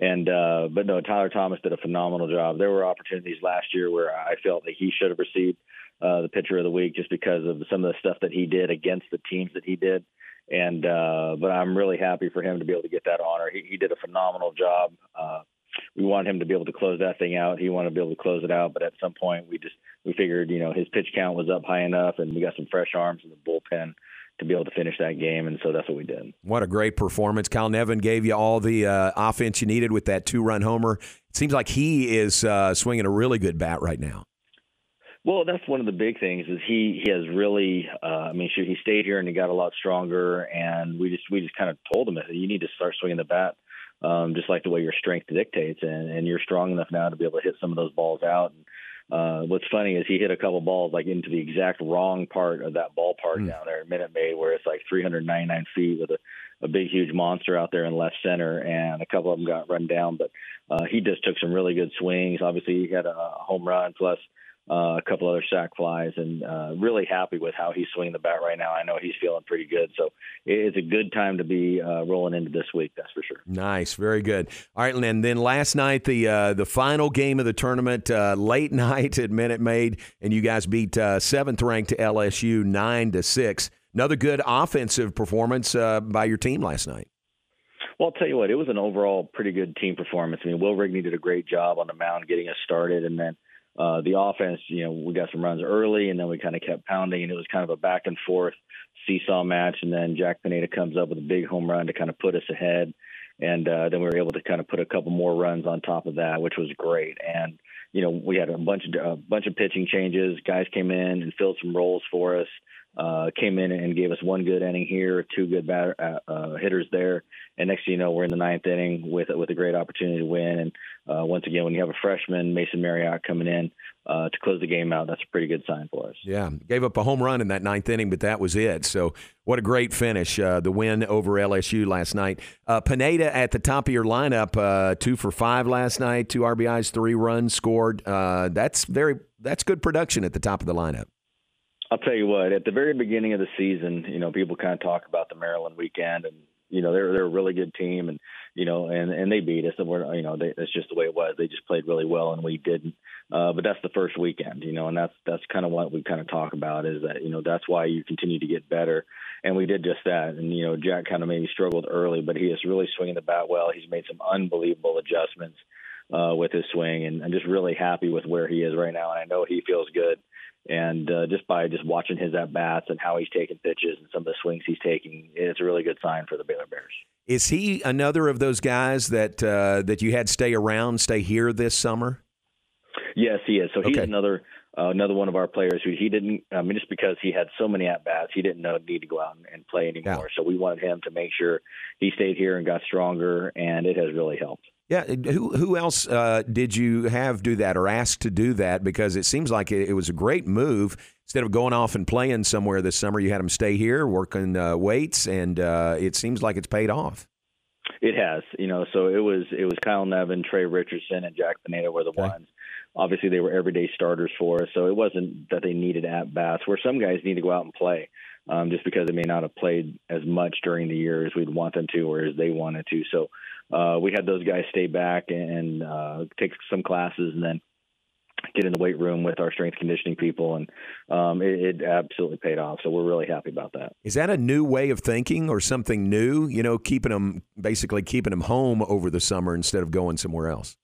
And uh, but no, Tyler Thomas did a phenomenal job. There were opportunities last year where I felt that he should have received uh, the pitcher of the week just because of some of the stuff that he did against the teams that he did. And uh, but I'm really happy for him to be able to get that honor. He, he did a phenomenal job. Uh, we want him to be able to close that thing out. He wanted to be able to close it out, but at some point we just we figured you know his pitch count was up high enough, and we got some fresh arms in the bullpen to be able to finish that game, and so that's what we did. What a great performance! Kyle Nevin gave you all the uh, offense you needed with that two-run homer. It seems like he is uh, swinging a really good bat right now. Well, that's one of the big things is he he has really. Uh, I mean, shoot, he stayed here and he got a lot stronger, and we just we just kind of told him that you need to start swinging the bat, um, just like the way your strength dictates, and and you're strong enough now to be able to hit some of those balls out. And, uh, what's funny is he hit a couple balls like into the exact wrong part of that ballpark mm. down there at Minute Maid, where it's like 399 feet with a, a big, huge monster out there in left center, and a couple of them got run down. But uh, he just took some really good swings. Obviously, he had a home run plus uh, a couple other sac flies, and uh, really happy with how he's swinging the bat right now. I know he's feeling pretty good, so it's a good time to be uh, rolling into this week. That's for sure. Nice, very good. All right, and then last night the uh, the final game of the tournament, uh, late night at Minute Maid, and you guys beat uh, seventh ranked LSU nine to six. Another good offensive performance by your team last night. Well, I'll tell you what, it was an overall pretty good team performance. I mean, Will Rigney did a great job on the mound getting us started, and then uh, the offense, you know, we got some runs early and then we kind of kept pounding and it was kind of a back and forth seesaw match. And then Jack Pineda comes up with a big home run to kind of put us ahead. And uh, then we were able to kind of put a couple more runs on top of that, which was great. And, you know, we had a bunch of a bunch of pitching changes. Guys came in and filled some roles for us. Uh, came in and gave us one good inning here, two good batter, uh, uh, hitters there, and next thing you know, we're in the ninth inning with with a great opportunity to win. And uh, once again, when you have a freshman Mason Marriott coming in uh, to close the game out, that's a pretty good sign for us. Yeah, gave up a home run in that ninth inning, but that was it. So what a great finish! Uh, the win over LSU last night. Uh, Pineda at the top of your lineup, uh, two for five last night, two RBIs, three runs scored. That's very that's good production at the top of the lineup. I'll tell you what. At the very beginning of the season, you know, people kind of talk about the Maryland weekend, and you know they're they're a really good team, and you know, and and they beat us, and we're you know they, that's just the way it was. They just played really well, and we didn't. Uh, but that's the first weekend, you know, and that's that's kind of what we kind of talk about is that you know that's why you continue to get better, and we did just that. And you know, Jack kind of maybe struggled early, but he is really swinging the bat well. He's made some unbelievable adjustments uh, with his swing, and I'm just really happy with where he is right now. And I know he feels good and uh, just by just watching his at bats and how he's taking pitches and some of the swings he's taking, it's a really good sign for the Baylor Bears. Is he another of those guys that uh, that you had stay around, stay here this summer? Yes, he is. So he's okay. another uh, another one of our players who he didn't. I mean, just because he had so many at bats, he didn't know need to go out and, and play anymore. Yeah. So we wanted him to make sure he stayed here and got stronger, and it has really helped. Yeah, who who else uh, did you have do that or ask to do that? Because it seems like it, it, was a great move. Instead of going off and playing somewhere this summer, you had him stay here working uh, weights, and uh, it seems like it's paid off. It has, you know. So it was it was Kyle Nevin, Trey Richardson, and Jack Pineda were the okay. ones. Obviously, they were everyday starters for us, so it wasn't that they needed at bats. Where some guys need to go out and play, um, just because they may not have played as much during the year as we'd want them to, or as they wanted to. So uh, we had those guys stay back and uh, take some classes and then get in the weight room with our strength conditioning people, and um, it, it, absolutely paid off. So we're really happy about that. Is that a new way of thinking or something new? You know, keeping them basically keeping them home over the summer instead of going somewhere else.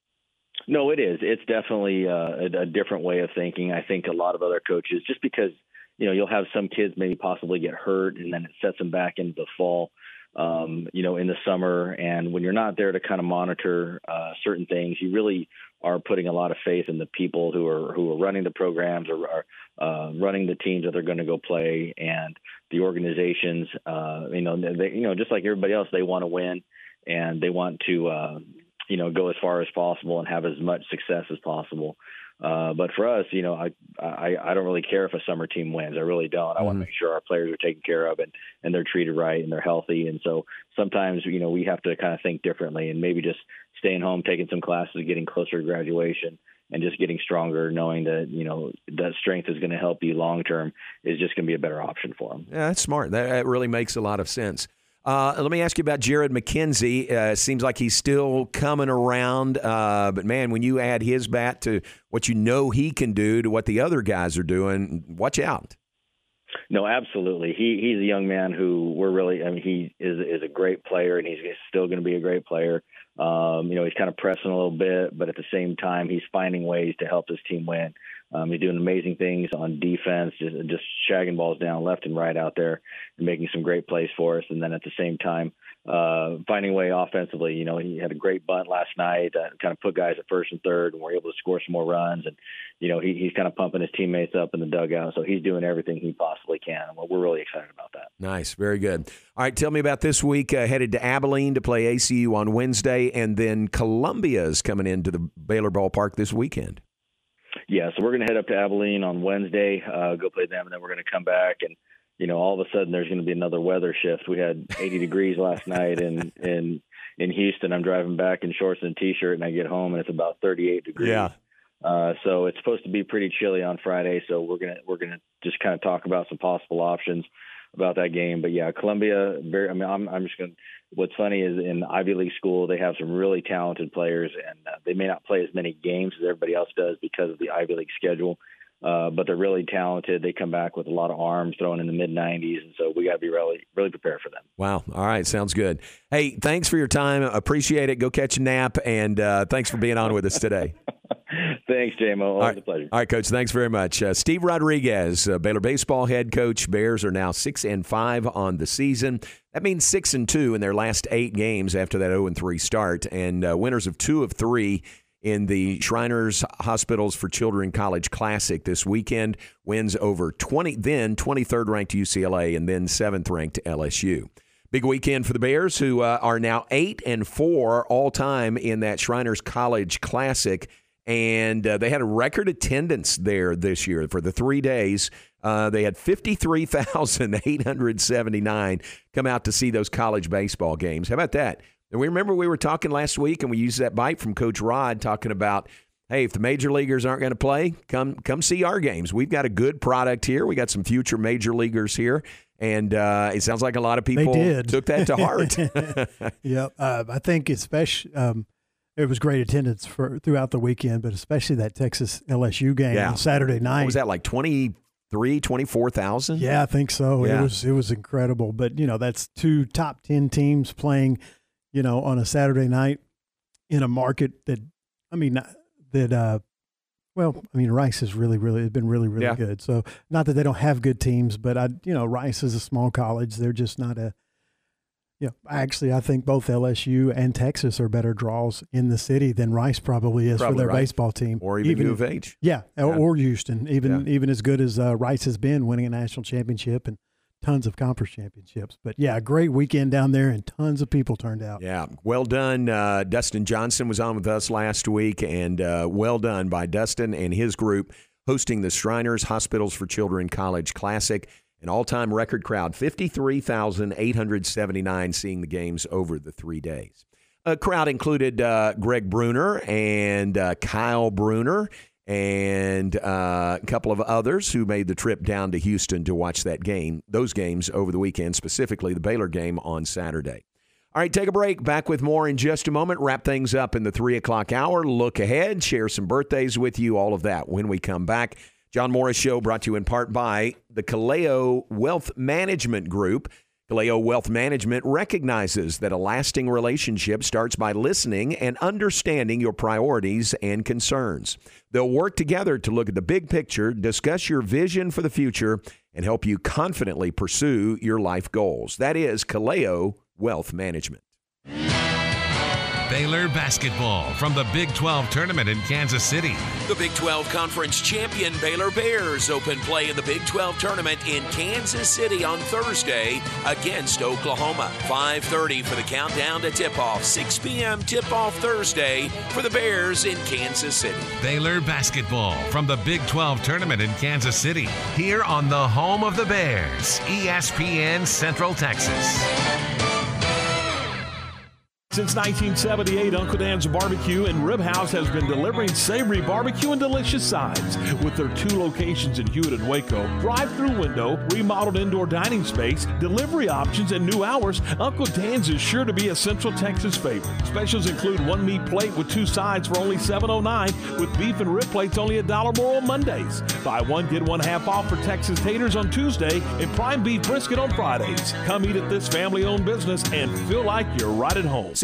No, it is. It's definitely uh, a, a different way of thinking. I think a lot of other coaches, just because you know you'll have some kids maybe possibly get hurt, and then it sets them back into the fall um, you know, in the summer. And when you're not there to kind of monitor uh, certain things, you really are putting a lot of faith in the people who are who are running the programs or are uh, running the teams that they're going to go play, and the organizations. Uh, you know, they, you know, just like everybody else, they want to win and they want to, uh, you know, go as far as possible and have as much success as possible. Uh, but for us, you know, I, I I don't really care if a summer team wins. I really don't. I mm-hmm. want to make sure our players are taken care of and and they're treated right and they're healthy. And so sometimes you know we have to kind of think differently and maybe just staying home, taking some classes, getting closer to graduation, and just getting stronger, knowing that you know that strength is going to help you long term is just going to be a better option for them. Yeah, that's smart. That really makes a lot of sense. Uh, let me ask you about Jared McKenzie. Uh, seems like he's still coming around, uh, but man, when you add his bat to what you know he can do to what the other guys are doing, watch out. No, absolutely. He he's a young man who we're really. I mean, he is is a great player, and he's still going to be a great player. Um, you know, he's kind of pressing a little bit, but at the same time, he's finding ways to help his team win. Um, he's doing amazing things on defense, just, just shagging balls down left and right out there and making some great plays for us. And then at the same time, uh, finding a way offensively. You know, he had a great bunt last night that kind of put guys at first and third, and we're able to score some more runs. And you know, he, he's kind of pumping his teammates up in the dugout, so he's doing everything he possibly can. And we're really excited about that. Nice, very good. All right, tell me about this week. Uh, headed to Abilene to play ACU on Wednesday, and then Columbia is coming into the Baylor ballpark this weekend yeah, so we're going to head up to Abilene on Wednesday, uh, go play them, and then we're going to come back and you know all of a sudden there's going to be another weather shift. We had 80 degrees last night in in in Houston. I'm driving back in shorts and t-shirt, and I get home and it's about 38 degrees. Yeah. Uh, so it's supposed to be pretty chilly on Friday. So we're gonna we're gonna just kind of talk about some possible options about that game. But yeah, Columbia. Very. I mean, I'm I'm just gonna what's funny is in Ivy League school they have some really talented players, and uh, they may not play as many games as everybody else does because of the Ivy League schedule. Uh, but they're really talented. They come back with a lot of arms, throwing in the mid 90s, and so we got to be really, really prepared for them. Wow! All right, sounds good. Hey, thanks for your time. Appreciate it. Go catch a nap, and uh, thanks for being on with us today. Thanks, JMO. Always right. a pleasure. All right, Coach. Thanks very much. Uh, Steve Rodriguez, uh, Baylor baseball head coach. Bears are now six and five on the season. That means six and two in their last eight games after that 0 and three start, and uh, winners of two of three in the Shriners Hospitals for Children College Classic this weekend. Wins over 20, then 23rd ranked UCLA, and then 7th ranked LSU. Big weekend for the Bears, who uh, are now eight and four all time in that Shriners College Classic, and uh, they had a record attendance there this year for the three days. Uh, they had fifty three thousand eight hundred seventy nine come out to see those college baseball games. How about that? And we remember we were talking last week, and we used that bite from Coach Rod talking about hey, if the major leaguers aren't going to play, come come see our games. We've got a good product here. We got some future major leaguers here, and uh, it sounds like a lot of people took that to heart. yep, uh, I think especially um, it was great attendance for throughout the weekend, but especially that Texas LSU game Yeah. on Saturday night. What was that like 23, 24,000? Yeah, I think so. Yeah. It was it was incredible. But you know, that's two top ten teams playing, you know, on a Saturday night in a market that I mean that uh well, I mean Rice has really, really has been really, really Yeah. good. So not that they don't have good teams, but I you know, Rice is a small college. They're just not a yeah, actually, I think both LSU and Texas are better draws in the city than Rice probably is Probably for their right. baseball team, Or even U of H. Yeah, or- Yeah. or Houston, even even as good as uh, Rice has been, winning a national championship and tons of conference championships. But yeah, great weekend down there, and tons of people turned out. Yeah, well done. Uh, Dustin Johnson was on with us last week, and uh, well done by Dustin and his group hosting the Shriners Hospitals for Children College Classic. An all time record crowd, 53,879 seeing the games over the three days. A crowd included uh, Greg Bruner and uh, Kyle Bruner and uh, a couple of others who made the trip down to Houston to watch that game, those games over the weekend, specifically the Baylor game on Saturday. All right, take a break. Back with more in just a moment. Wrap things up in the three o'clock hour. Look ahead, share some birthdays with you, all of that when we come back. John Morris Show brought to you in part by the Kaleo Wealth Management Group. Kaleo Wealth Management recognizes that a lasting relationship starts by listening and understanding your priorities and concerns. They'll work together to look at the big picture, discuss your vision for the future, and help you confidently pursue your life goals. That is Kaleo Wealth Management. Baylor basketball from the Big 12 tournament in Kansas City. The Big 12 Conference champion Baylor Bears open play in the Big 12 tournament in Kansas City on Thursday against Oklahoma. 5:30 for the countdown to tip-off. 6 p.m. tip-off Thursday for the Bears in Kansas City. Baylor basketball from the Big 12 tournament in Kansas City. Here on the home of the Bears, ESPN Central Texas. Since 1978, Uncle Dan's Barbecue and Rib House has been delivering savory barbecue and delicious sides. With their two locations in Hewitt and Waco, drive-through window, remodeled indoor dining space, delivery options, and new hours, Uncle Dan's is sure to be a Central Texas favorite. Specials include one meat plate with two sides for only $7.09, with beef and rib plates only a dollar more on Mondays. Buy one, get one half off for Texas taters on Tuesday and prime beef brisket on Fridays. Come eat at this family-owned business and feel like you're right at home.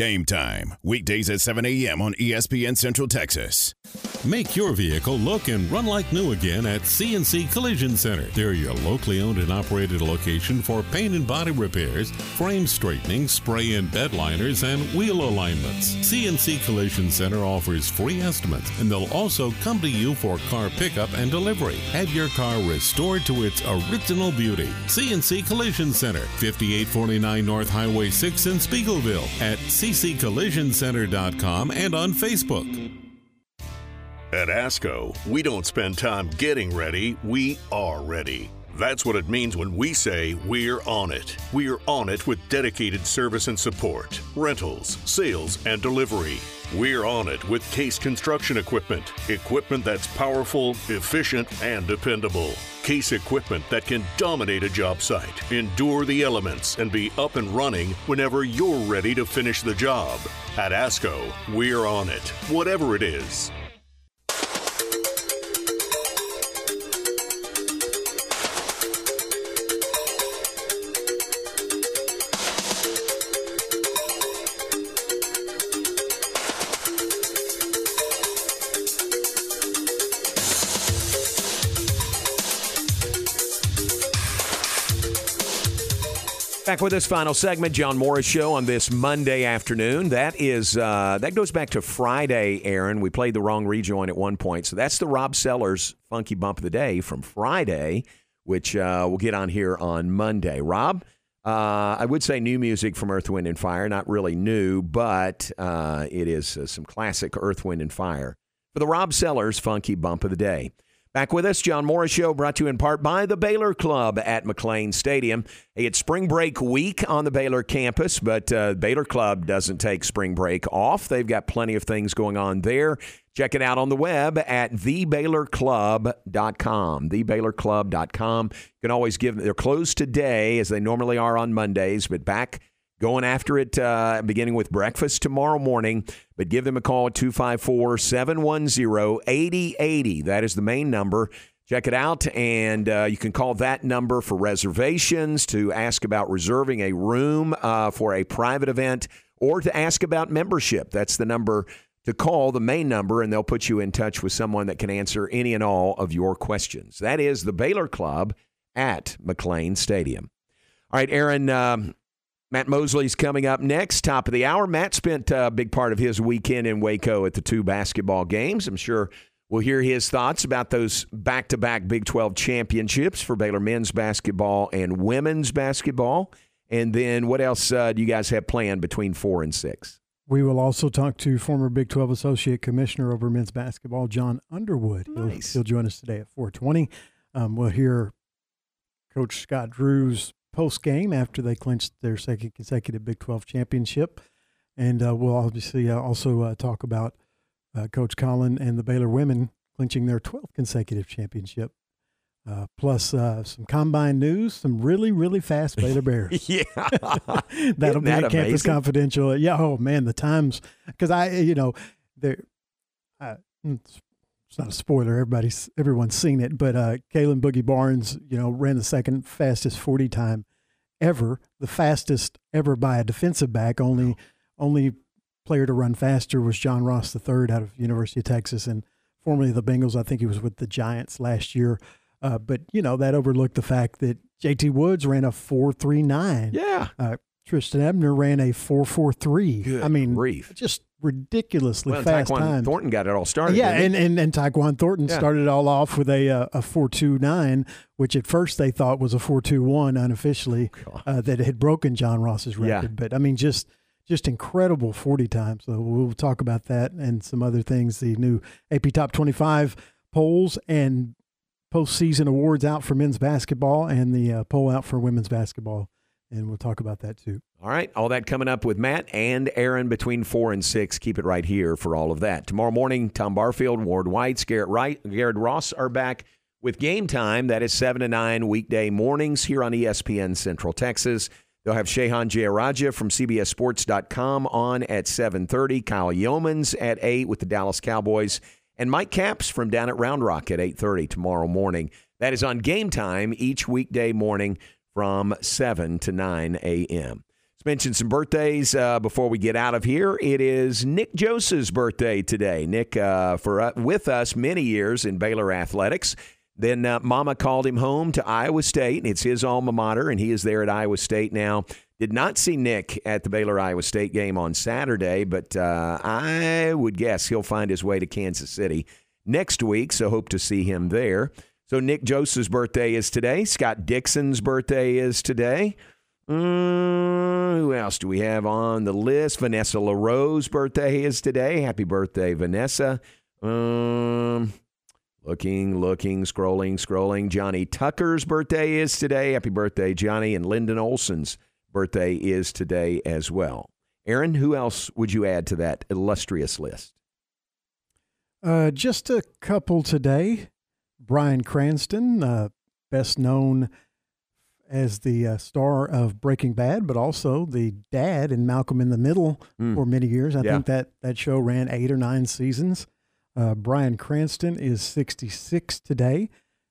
Game time, weekdays at 7 a.m. on ESPN Central Texas. Make your vehicle look and run like new again at CNC Collision Center. They're your locally owned and operated location for paint and body repairs, frame straightening, spray and bed liners, and wheel alignments. CNC Collision Center offers free estimates, and they'll also come to you for car pickup and delivery. Have your car restored to its original beauty. CNC Collision Center, 5849 North Highway 6 in Speegleville at cccollisioncenter.com and on Facebook. At ASCO, we don't spend time getting ready, we are ready. That's what it means when we say we're on it. We're on it with dedicated service and support, rentals, sales, and delivery. We're on it with Case Construction Equipment. Equipment that's powerful, efficient, and dependable. Case equipment that can dominate a job site, endure the elements, and be up and running whenever you're ready to finish the job. At ASCO, we're on it, whatever it is. Back with this final segment, John Morris Show on this Monday afternoon. That is uh, that goes back to Friday, Aaron. We played the wrong rejoin at one point, so that's the Rob Sellers Funky Bump of the Day from Friday, which uh, we'll get on here on Monday. Rob, uh, I would say new music from Earth, Wind, and Fire. Not really new, but uh, it is uh, some classic Earth, Wind, and Fire for the Rob Sellers Funky Bump of the Day. Back with us, John Morris Show, brought to you in part by the Baylor Club at McLane Stadium. It's spring break week on the Baylor campus, but uh, Baylor Club doesn't take spring break off. They've got plenty of things going on there. Check it out on the web at thebaylorclub.com. Thebaylorclub.com. You can always give them, they're closed today as they normally are on Mondays, but back going after it uh, beginning with breakfast tomorrow morning. But give them a call at 254 710 8080. That is the main number. Check it out, and uh, you can call that number for reservations, to ask about reserving a room uh, for a private event, or to ask about membership. That's the number to call, the main number, and they'll put you in touch with someone that can answer any and all of your questions. That is the Baylor Club at McLane Stadium. All right, Aaron. Um, Matt Mosley's coming up next, top of the hour. Matt spent a big part of his weekend in Waco at the two basketball games. I'm sure we'll hear his thoughts about those back to back Big 12 championships for Baylor men's basketball and women's basketball. And then what else uh, do you guys have planned between four and six? We will also talk to former Big 12 Associate Commissioner over men's basketball, John Underwood. Nice. He'll, he'll join us today at 420. Um, we'll hear Coach Scott Drew's post game after they clinched their second consecutive Big 12 championship. And uh, we'll obviously uh, also uh, talk about uh, Coach Collen and the Baylor women clinching their 12th consecutive championship. Uh, plus uh, some combine news, some really, really fast Baylor Bears. yeah, that'll be that at Campus? Confidential. Yeah, oh man, the times because I, you know, there. Uh, it's it's not a spoiler. Everybody's everyone's seen it, but uh, Kalon Boogie Barnes, you know, ran the second fastest forty time ever, the fastest ever by a defensive back. Only only player to run faster was John Ross III out of University of Texas, and formerly the Bengals. I think he was with the Giants last year. Uh, but you know that overlooked the fact that J.T. Woods ran a four three nine. Yeah. Uh, Trestan Ebner ran a four four three. Good I mean, grief. just ridiculously Well, fast Tyquan times. Thornton got it all started. Yeah, and, and and Tyquan Thornton Yeah. started it all off with a uh, a four two nine, which at first they thought was a four two one unofficially uh, that had broken John Ross's Oh, Yeah. record. But I mean, just just incredible forty times. So we'll talk about that and some other things. The new AP Top twenty five polls and postseason awards out for men's basketball, and the uh, poll out for women's basketball, and we'll talk about that too. All right, all that coming up with Matt and Aaron between four and six. Keep it right here for all of that. Tomorrow morning, Tom Barfield, Ward White, Garrett Wright, Garrett Ross are back with game time. That is seven to nine weekday mornings here on ESPN Central Texas. They'll have Shehan Jeyarajah from CBSSports.com on at 7.30. Kyle Youmans at 8 with the Dallas Cowboys. And Mike Capps from down at Round Rock at 8.30 tomorrow morning. That is on game time each weekday morning from 7 to 9 a.m. Let's mention some birthdays uh, before we get out of here. It is Nick Joseph's birthday today. Nick, uh, for uh, with us many years in Baylor athletics. Then uh, Mama called him home to Iowa State, and it's his alma mater, and he is there at Iowa State now. Did not see Nick at the Baylor Iowa State game on Saturday, but uh, I would guess he'll find his way to Kansas City next week, so hope to see him there. So Nick Joseph's birthday is today. Scott Dixon's birthday is today. Mm, who else do we have on the list? Vanessa LaRoe's birthday is today. Happy birthday, Vanessa. Um, looking, looking, scrolling, scrolling. Johnny Tucker's birthday is today. Happy birthday, Johnny. And Lyndon Olson's birthday is today as well. Aaron, who else would you add to that illustrious list? Uh, just a couple today. Bryan Cranston, uh, best known as the uh, star of Breaking Bad, but also the dad in Malcolm in the Middle Mm. for many years. I Yeah. think that that show ran eight or nine seasons. Uh, Bryan Cranston is 66 today,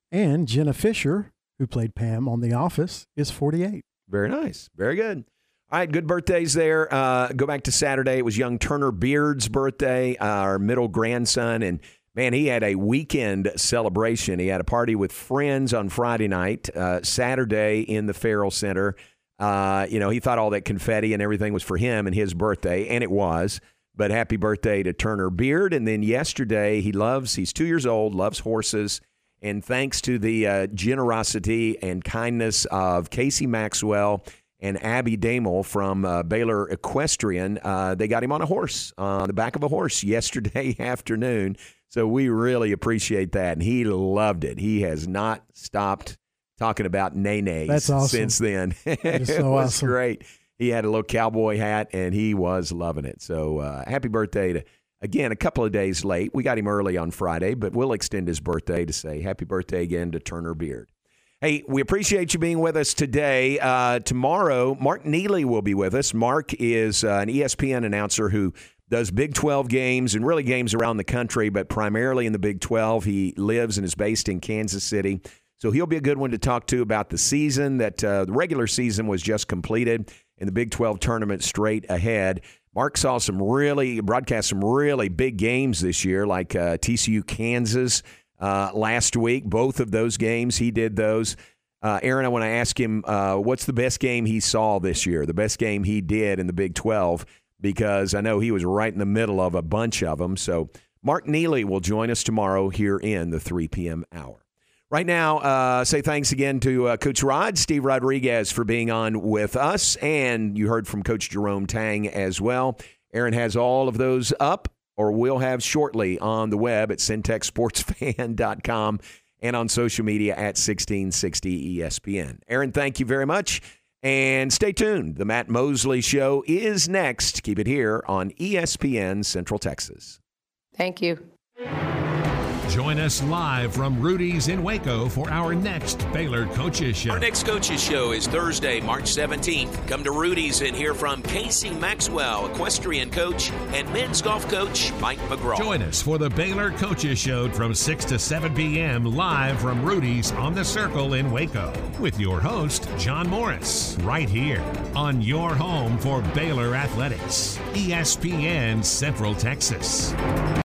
and Jenna Fischer, who played Pam on The Office, is 48. Very nice. Very good. All right, good birthdays there. Uh, go back to Saturday. It was young Turner Beard's birthday, uh, our middle grandson. And man, he had a weekend celebration. He had a party with friends on Friday night, uh, Saturday in the Ferrell Center. Uh, you know, he thought all that confetti and everything was for him and his birthday, and it was. But happy birthday to Turner Beard. And then yesterday, he loves, he's two years old, loves horses. And thanks to the uh, generosity and kindness of Casey Maxwell and Abby Damel from uh, Baylor Equestrian, uh, they got him on a horse, on the back of a horse yesterday afternoon. So we really appreciate that. And he loved it. He has not stopped talking about nay That's awesome. since then. It so was awesome. great. He had a little cowboy hat and he was loving it. So uh, happy birthday to, again, a couple of days late. We got him early on Friday, but we'll extend his birthday to say happy birthday again to Turner Beard. Hey, we appreciate you being with us today. Uh, tomorrow, Mark Neely will be with us. Mark is uh, an ESPN announcer who does Big 12 games and really games around the country, but primarily in the Big 12. He lives and is based in Kansas City. So he'll be a good one to talk to about the season that uh, the regular season was just completed and the Big 12 tournament straight ahead. Mark saw some really, broadcast some really big games this year, like uh, TCU Kansas uh, last week. Both of those games, he did those. Uh, Aaron, I want to ask him uh, what's the best game he saw this year, the best game he did in the Big 12, because I know he was right in the middle of a bunch of them. So Mark Neely will join us tomorrow here in the 3 p.m. hour. Right now, uh, say thanks again to uh, Coach Rod, Steve Rodriguez, for being on with us. And you heard from Coach Jerome Tang as well. Aaron has all of those up or will have shortly on the web at centexsportsfan.com and on social media at 1660 ESPN. Aaron, thank you very much. And stay tuned. The Matt Mosley Show is next. Keep it here on ESPN Central Texas. Thank you. Join us live from Rudy's in Waco for our next Baylor Coaches Show. Our next coaches show is Thursday, March 17th. Come to Rudy's and hear from Casey Maxwell, equestrian coach, and men's golf coach Mike McGraw. Join us for the Baylor Coaches Show from 6 to 7 p.m. live from Rudy's on the Circle in Waco with your host, John Morris, right here on your home for Baylor Athletics, ESPN Central Texas.